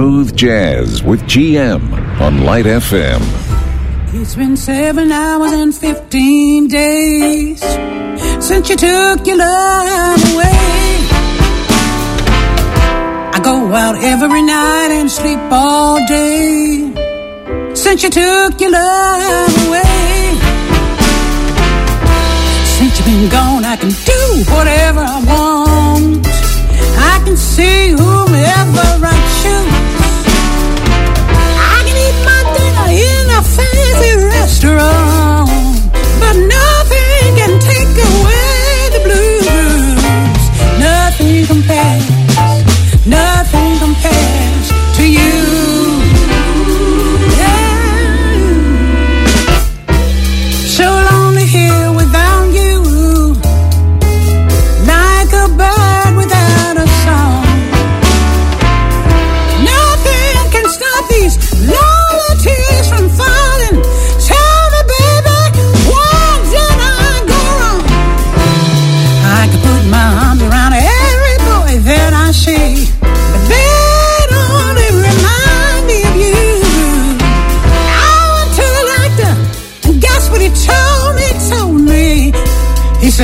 Smooth Jazz with GM on Light FM. It's been seven hours and 15 days since you took your love away. I go out every night and sleep all day since you took your love away. Since you've been gone, I can do whatever I want. I can see whomever I compares.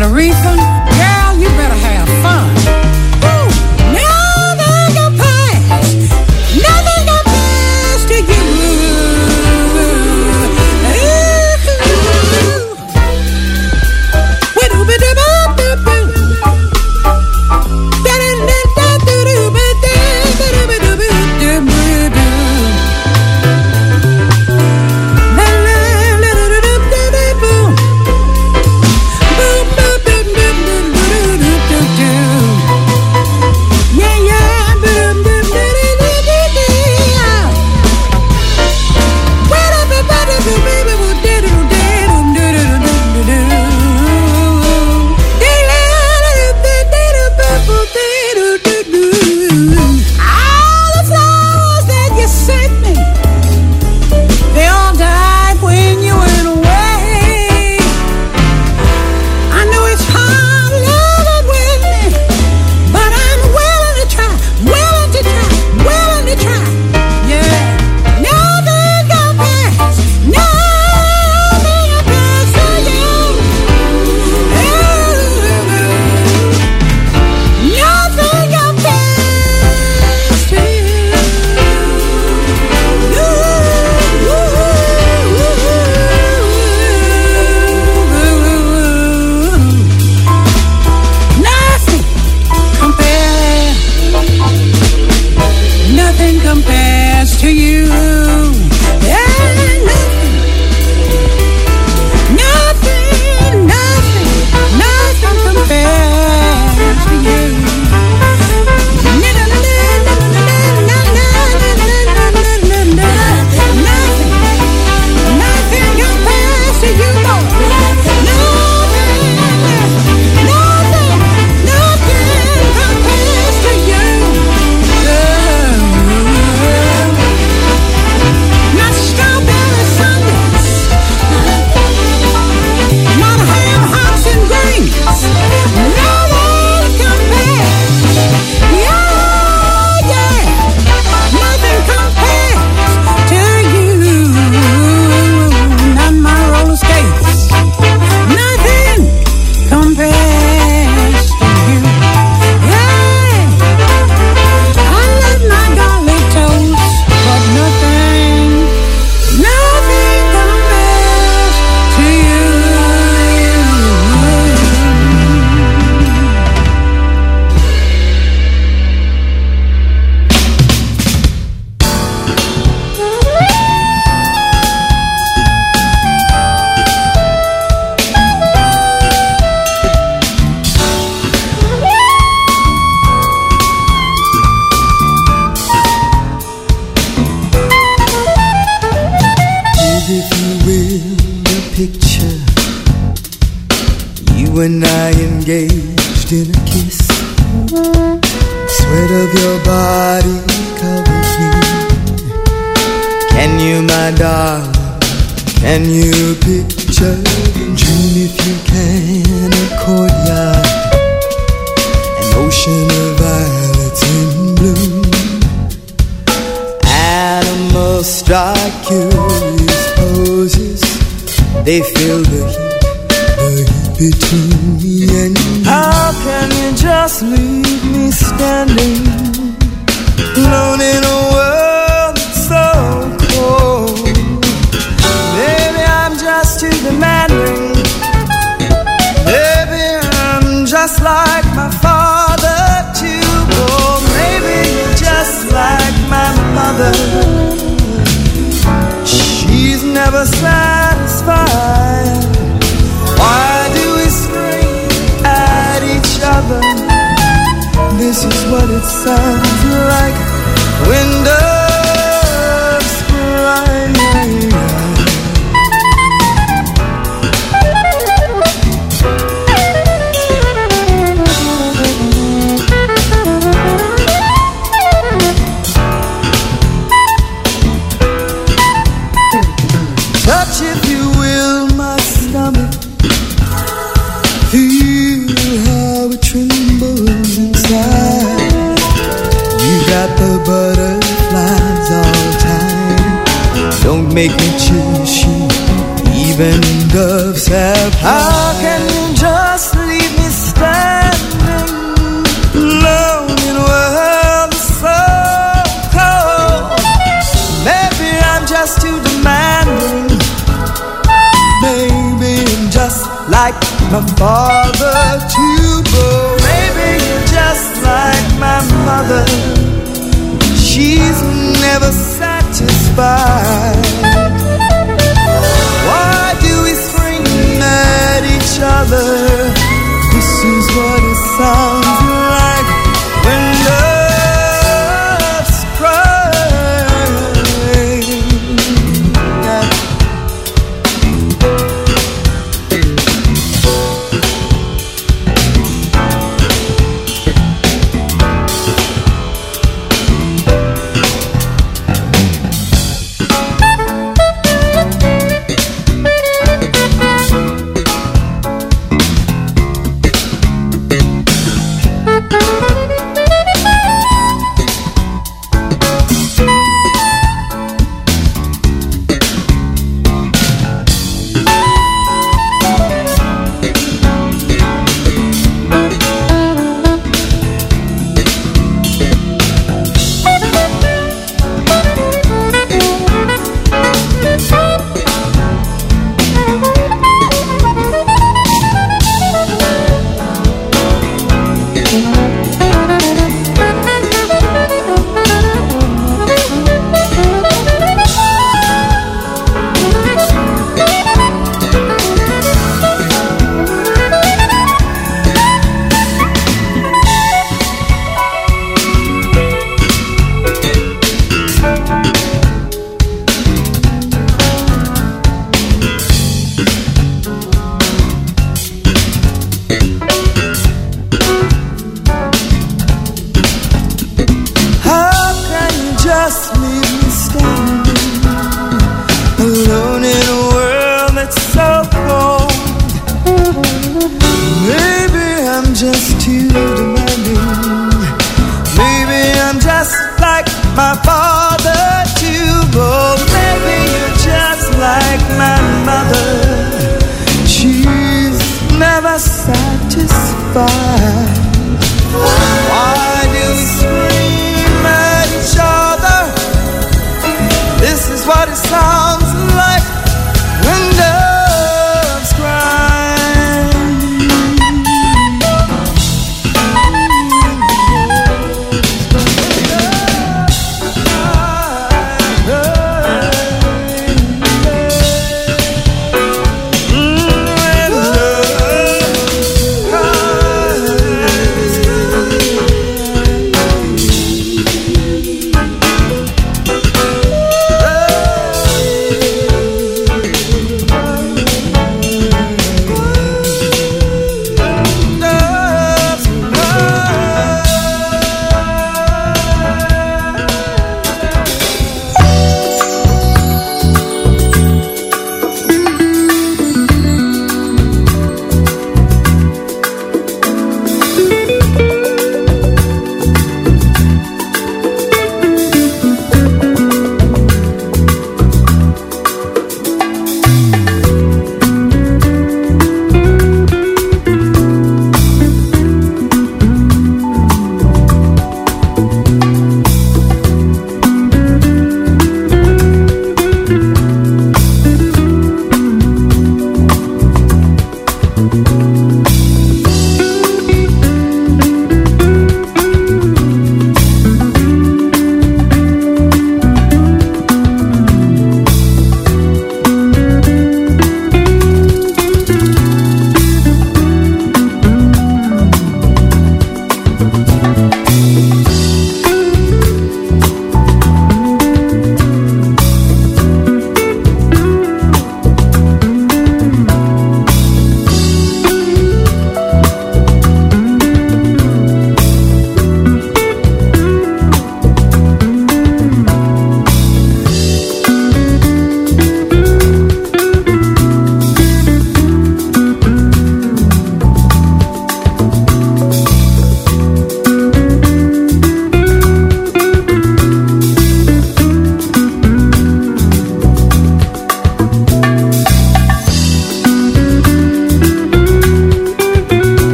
got a refund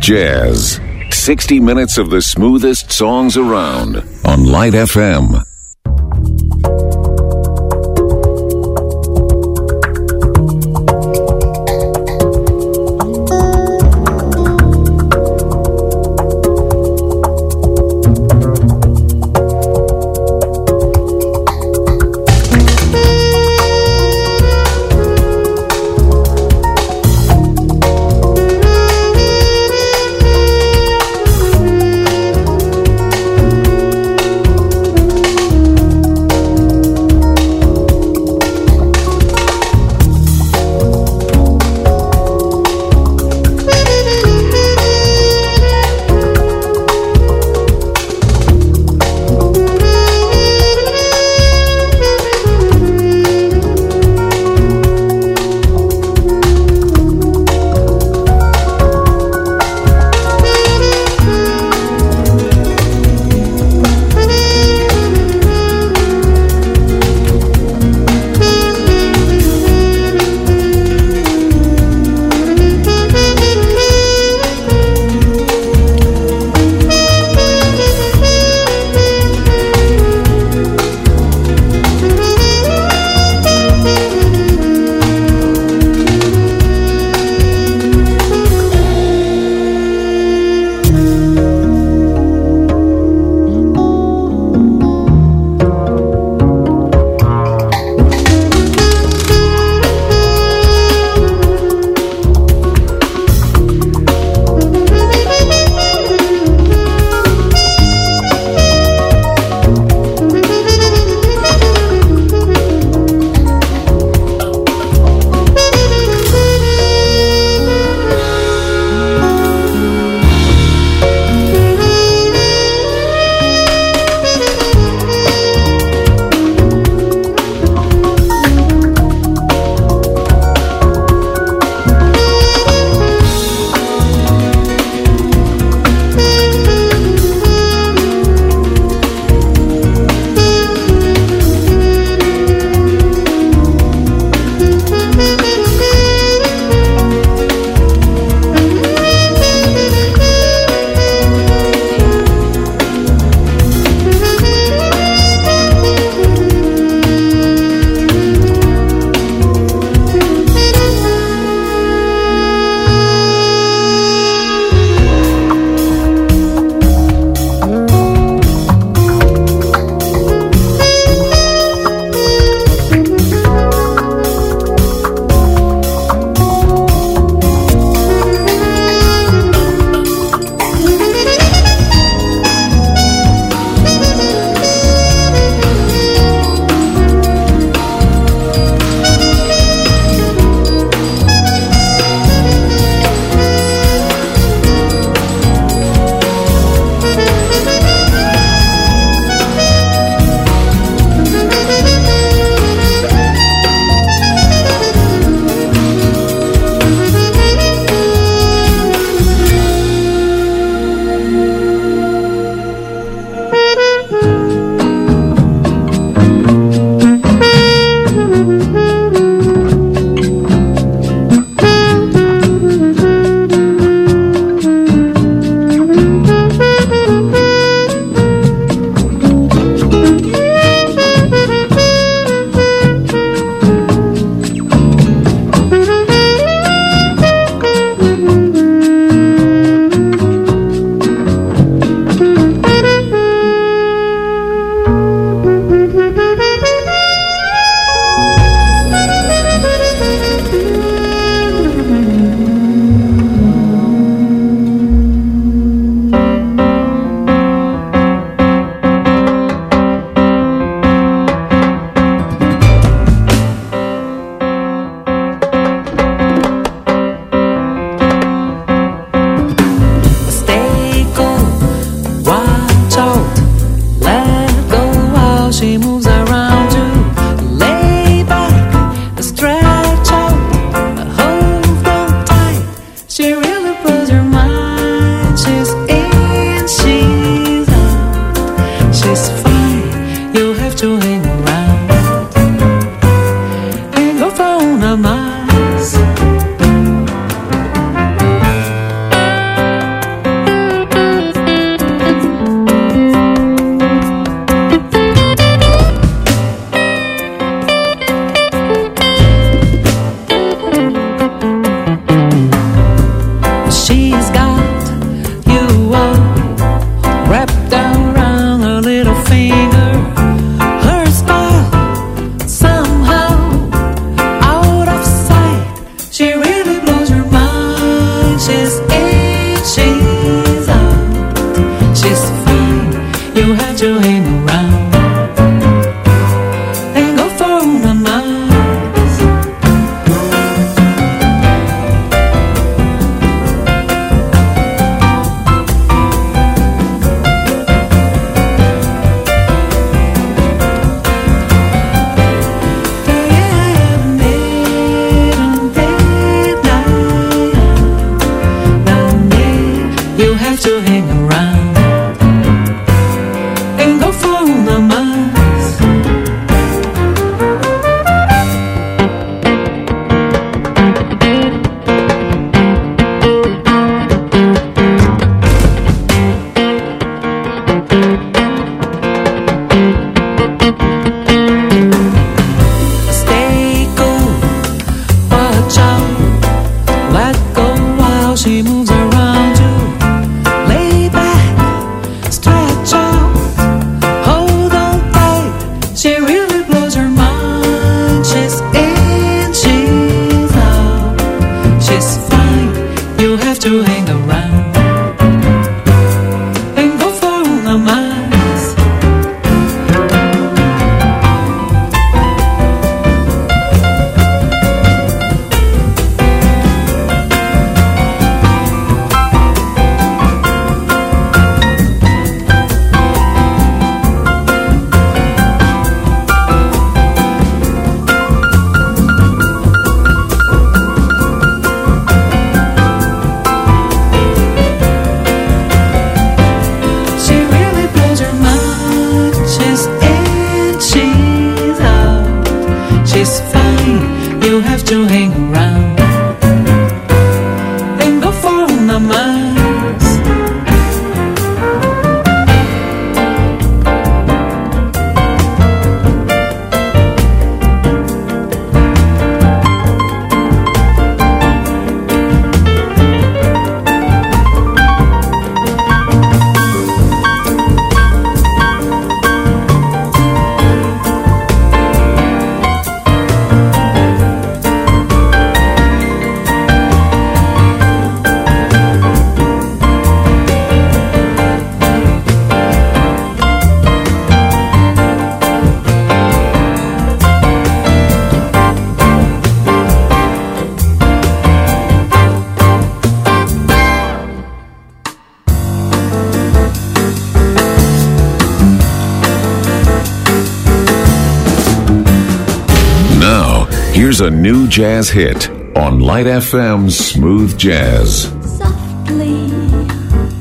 Jazz. 60 minutes of the smoothest songs around on Light FM. A new jazz hit on Light FM's Smooth Jazz. Softly,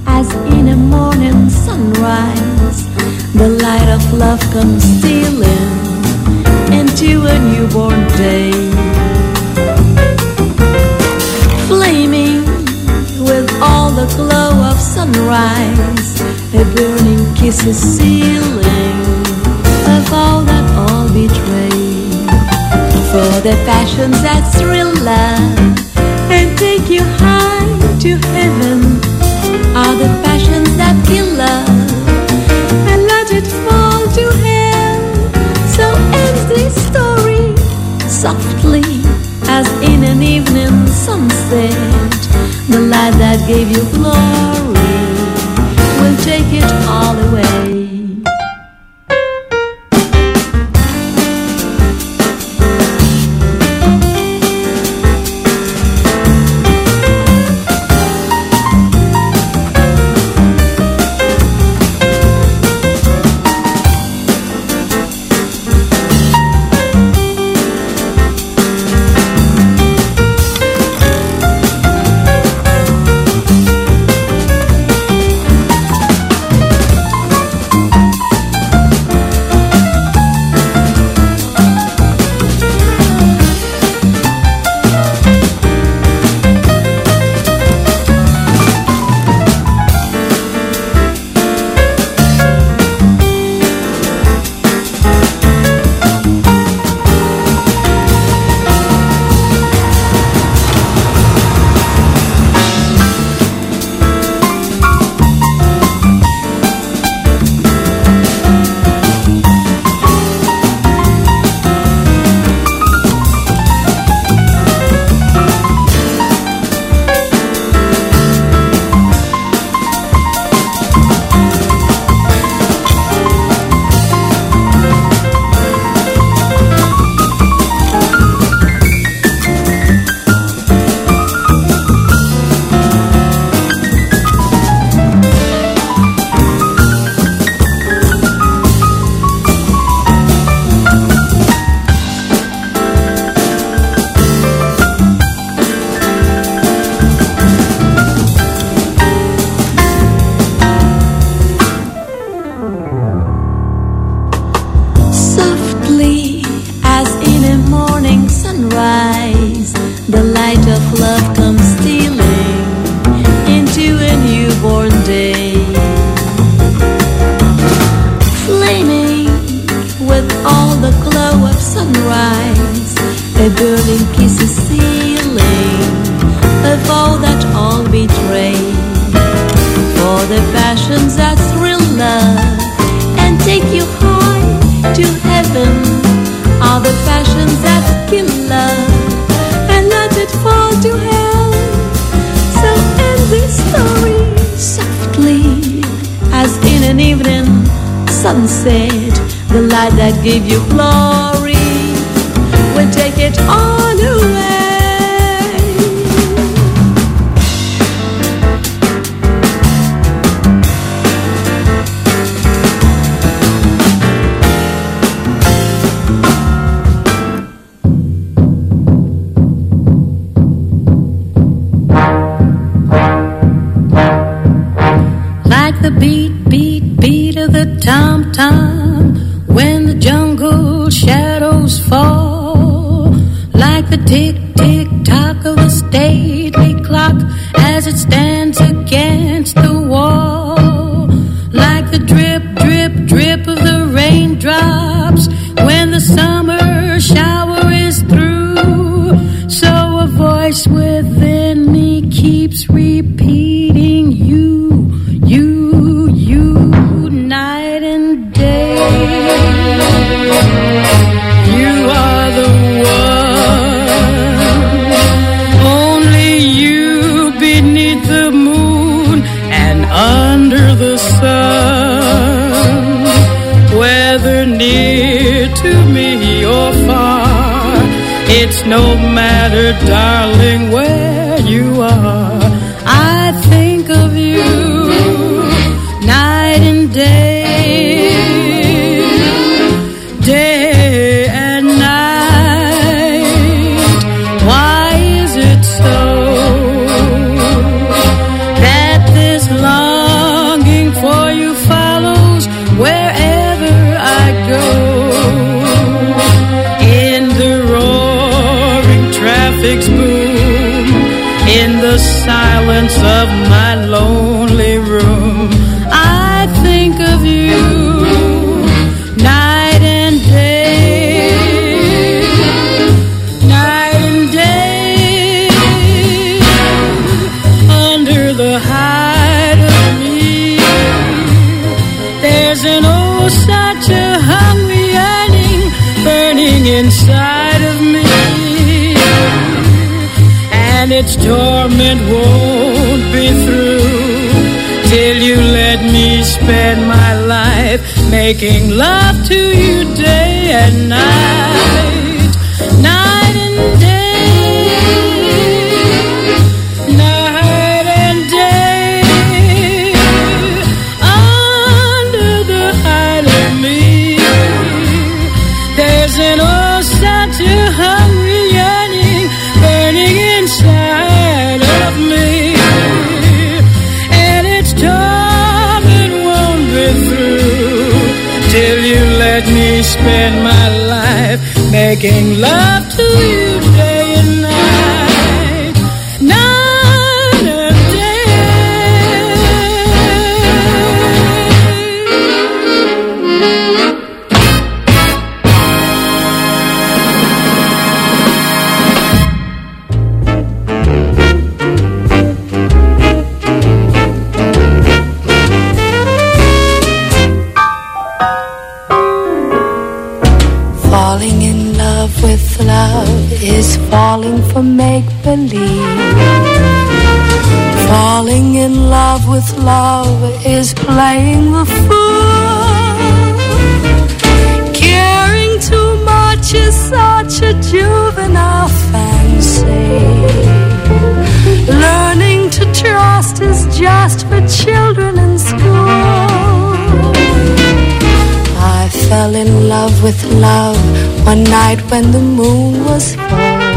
as in a morning sunrise, the light of love comes stealing into a newborn day. Flaming with all the glow of sunrise, a burning kiss is sealing of all for the passions that thrill love and take you high to heaven are the passions that kill love and let it fall to hell. So ends this story softly as in an evening sunset. The light that gave you glory Burning betray. For the passions love And take you high to heaven. Are the passions that kill love And let it fall to hell. So end this story softly As in an evening sunset The light that gave you glory it all. near to me or far. It's no matter, darling, where you are. I think of you making love to you day and night. In my life making love to you day fell in love with love one night when the moon was full.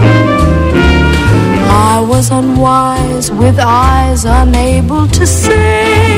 I was unwise with eyes unable to see.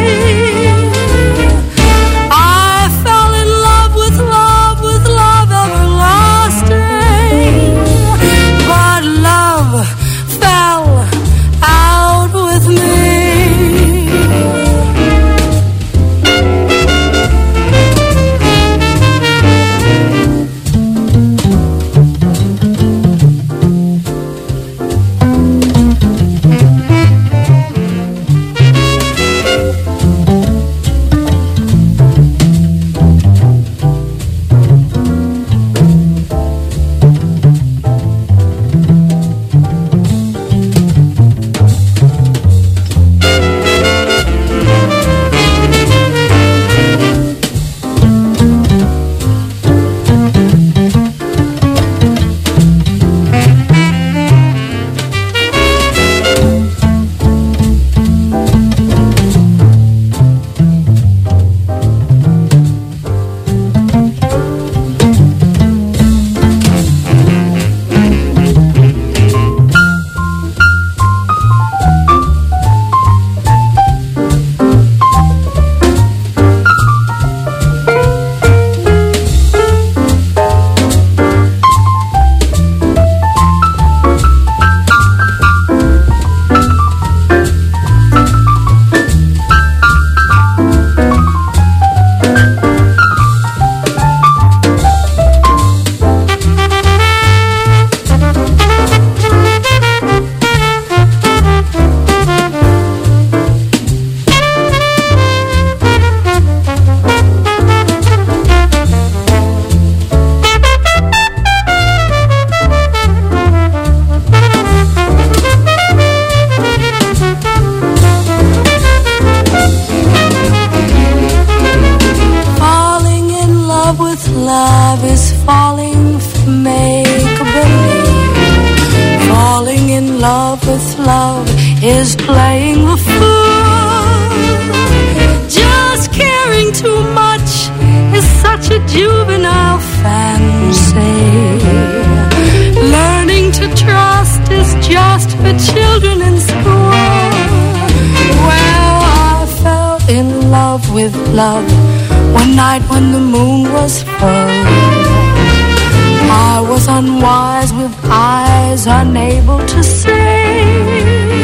Just for children in school. Well, I fell in love with love one night when the moon was full. I was unwise with eyes unable to see.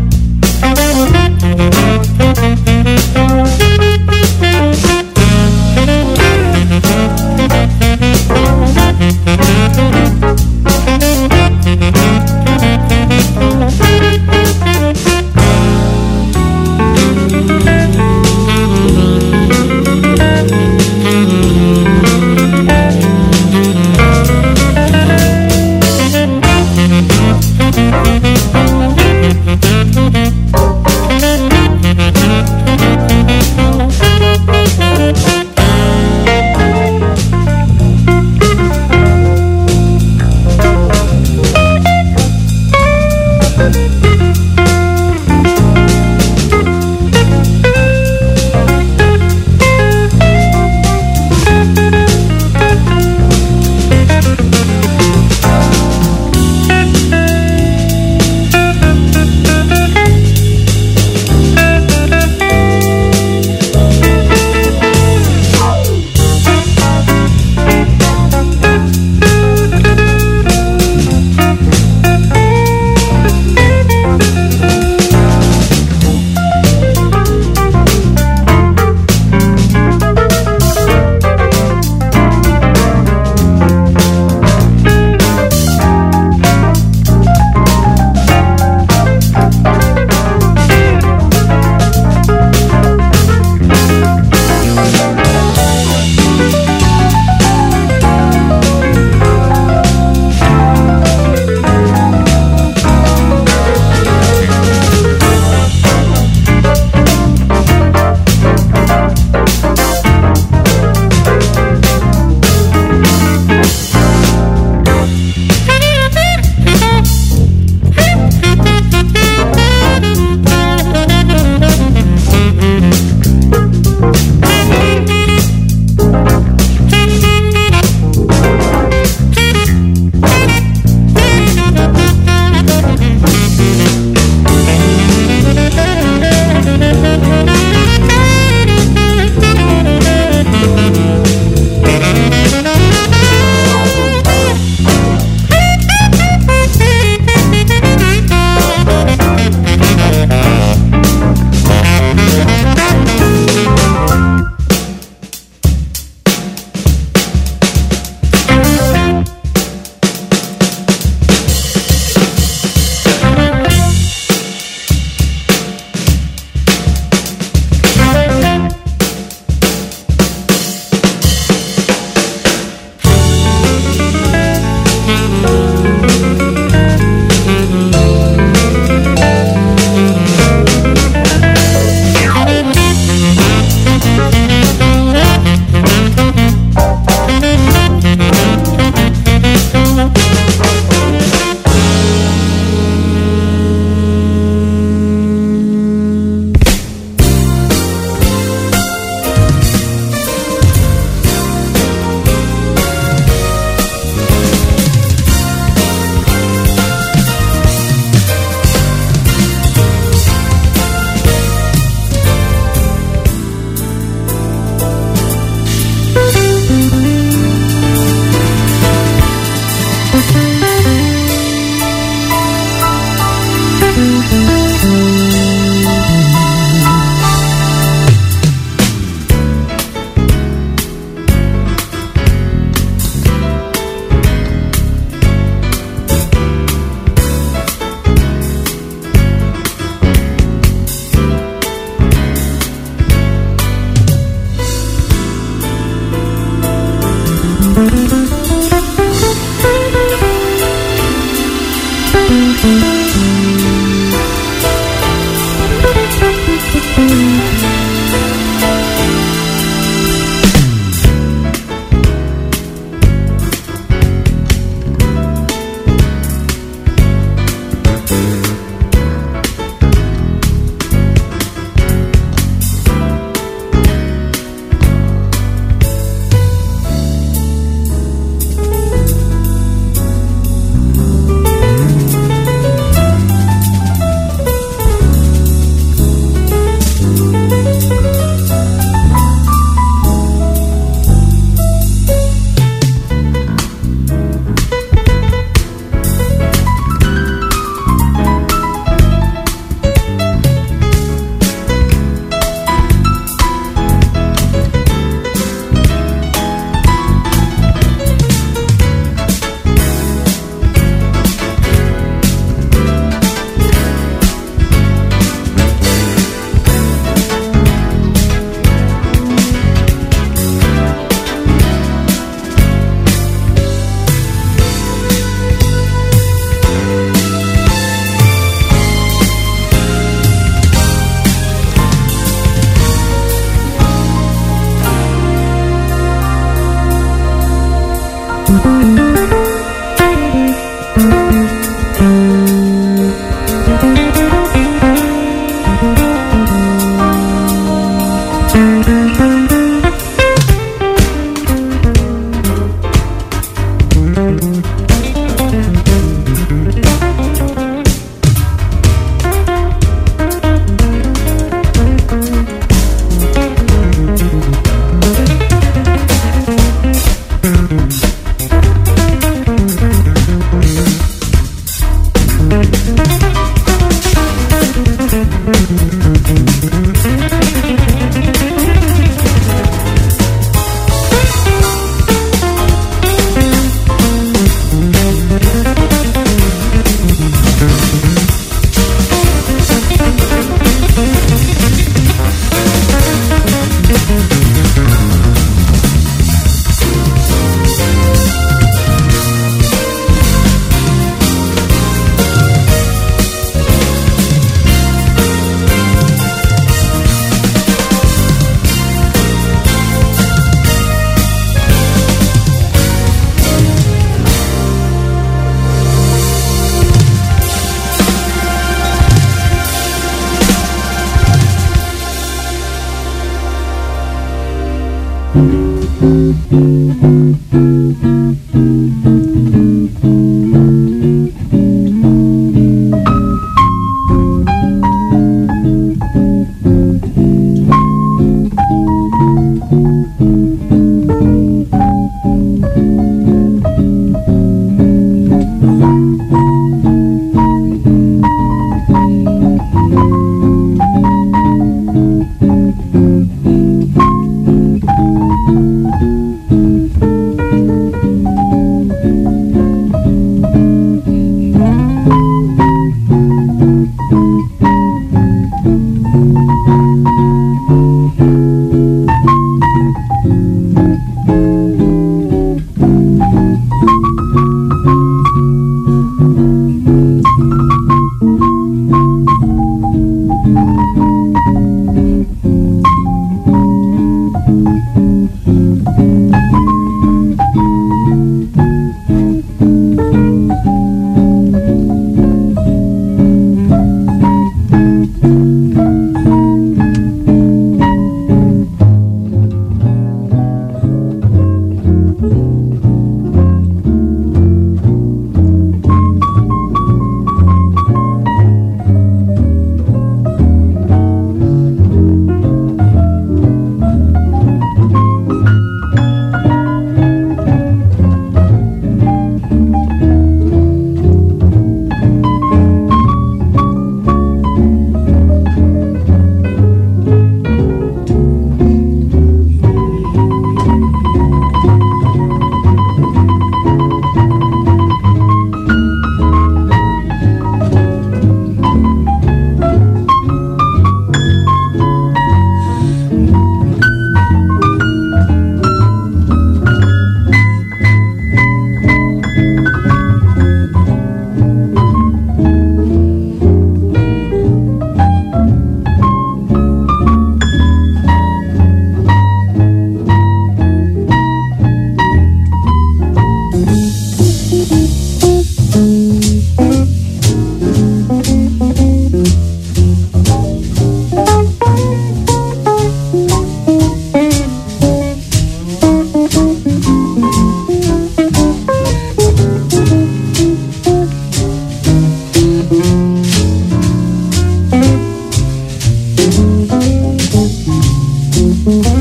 Mm-hmm.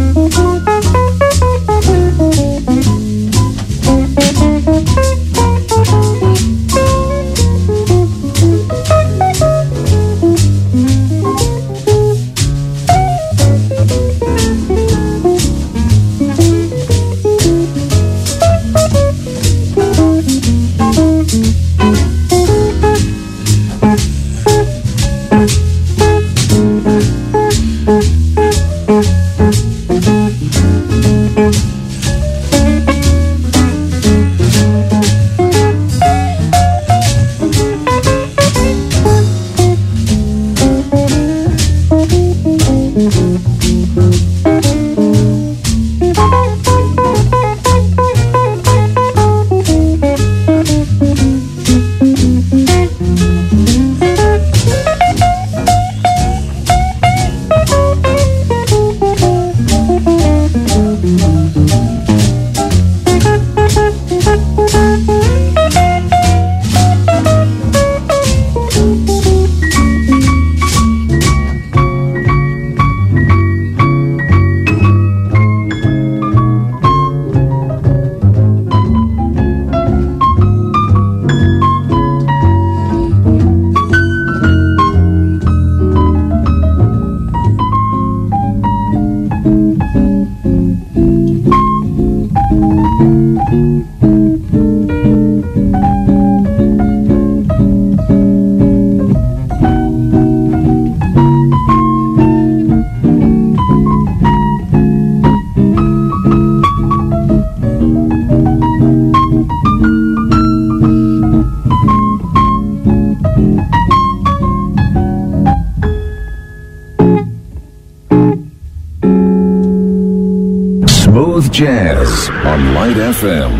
Jazz on Light FM.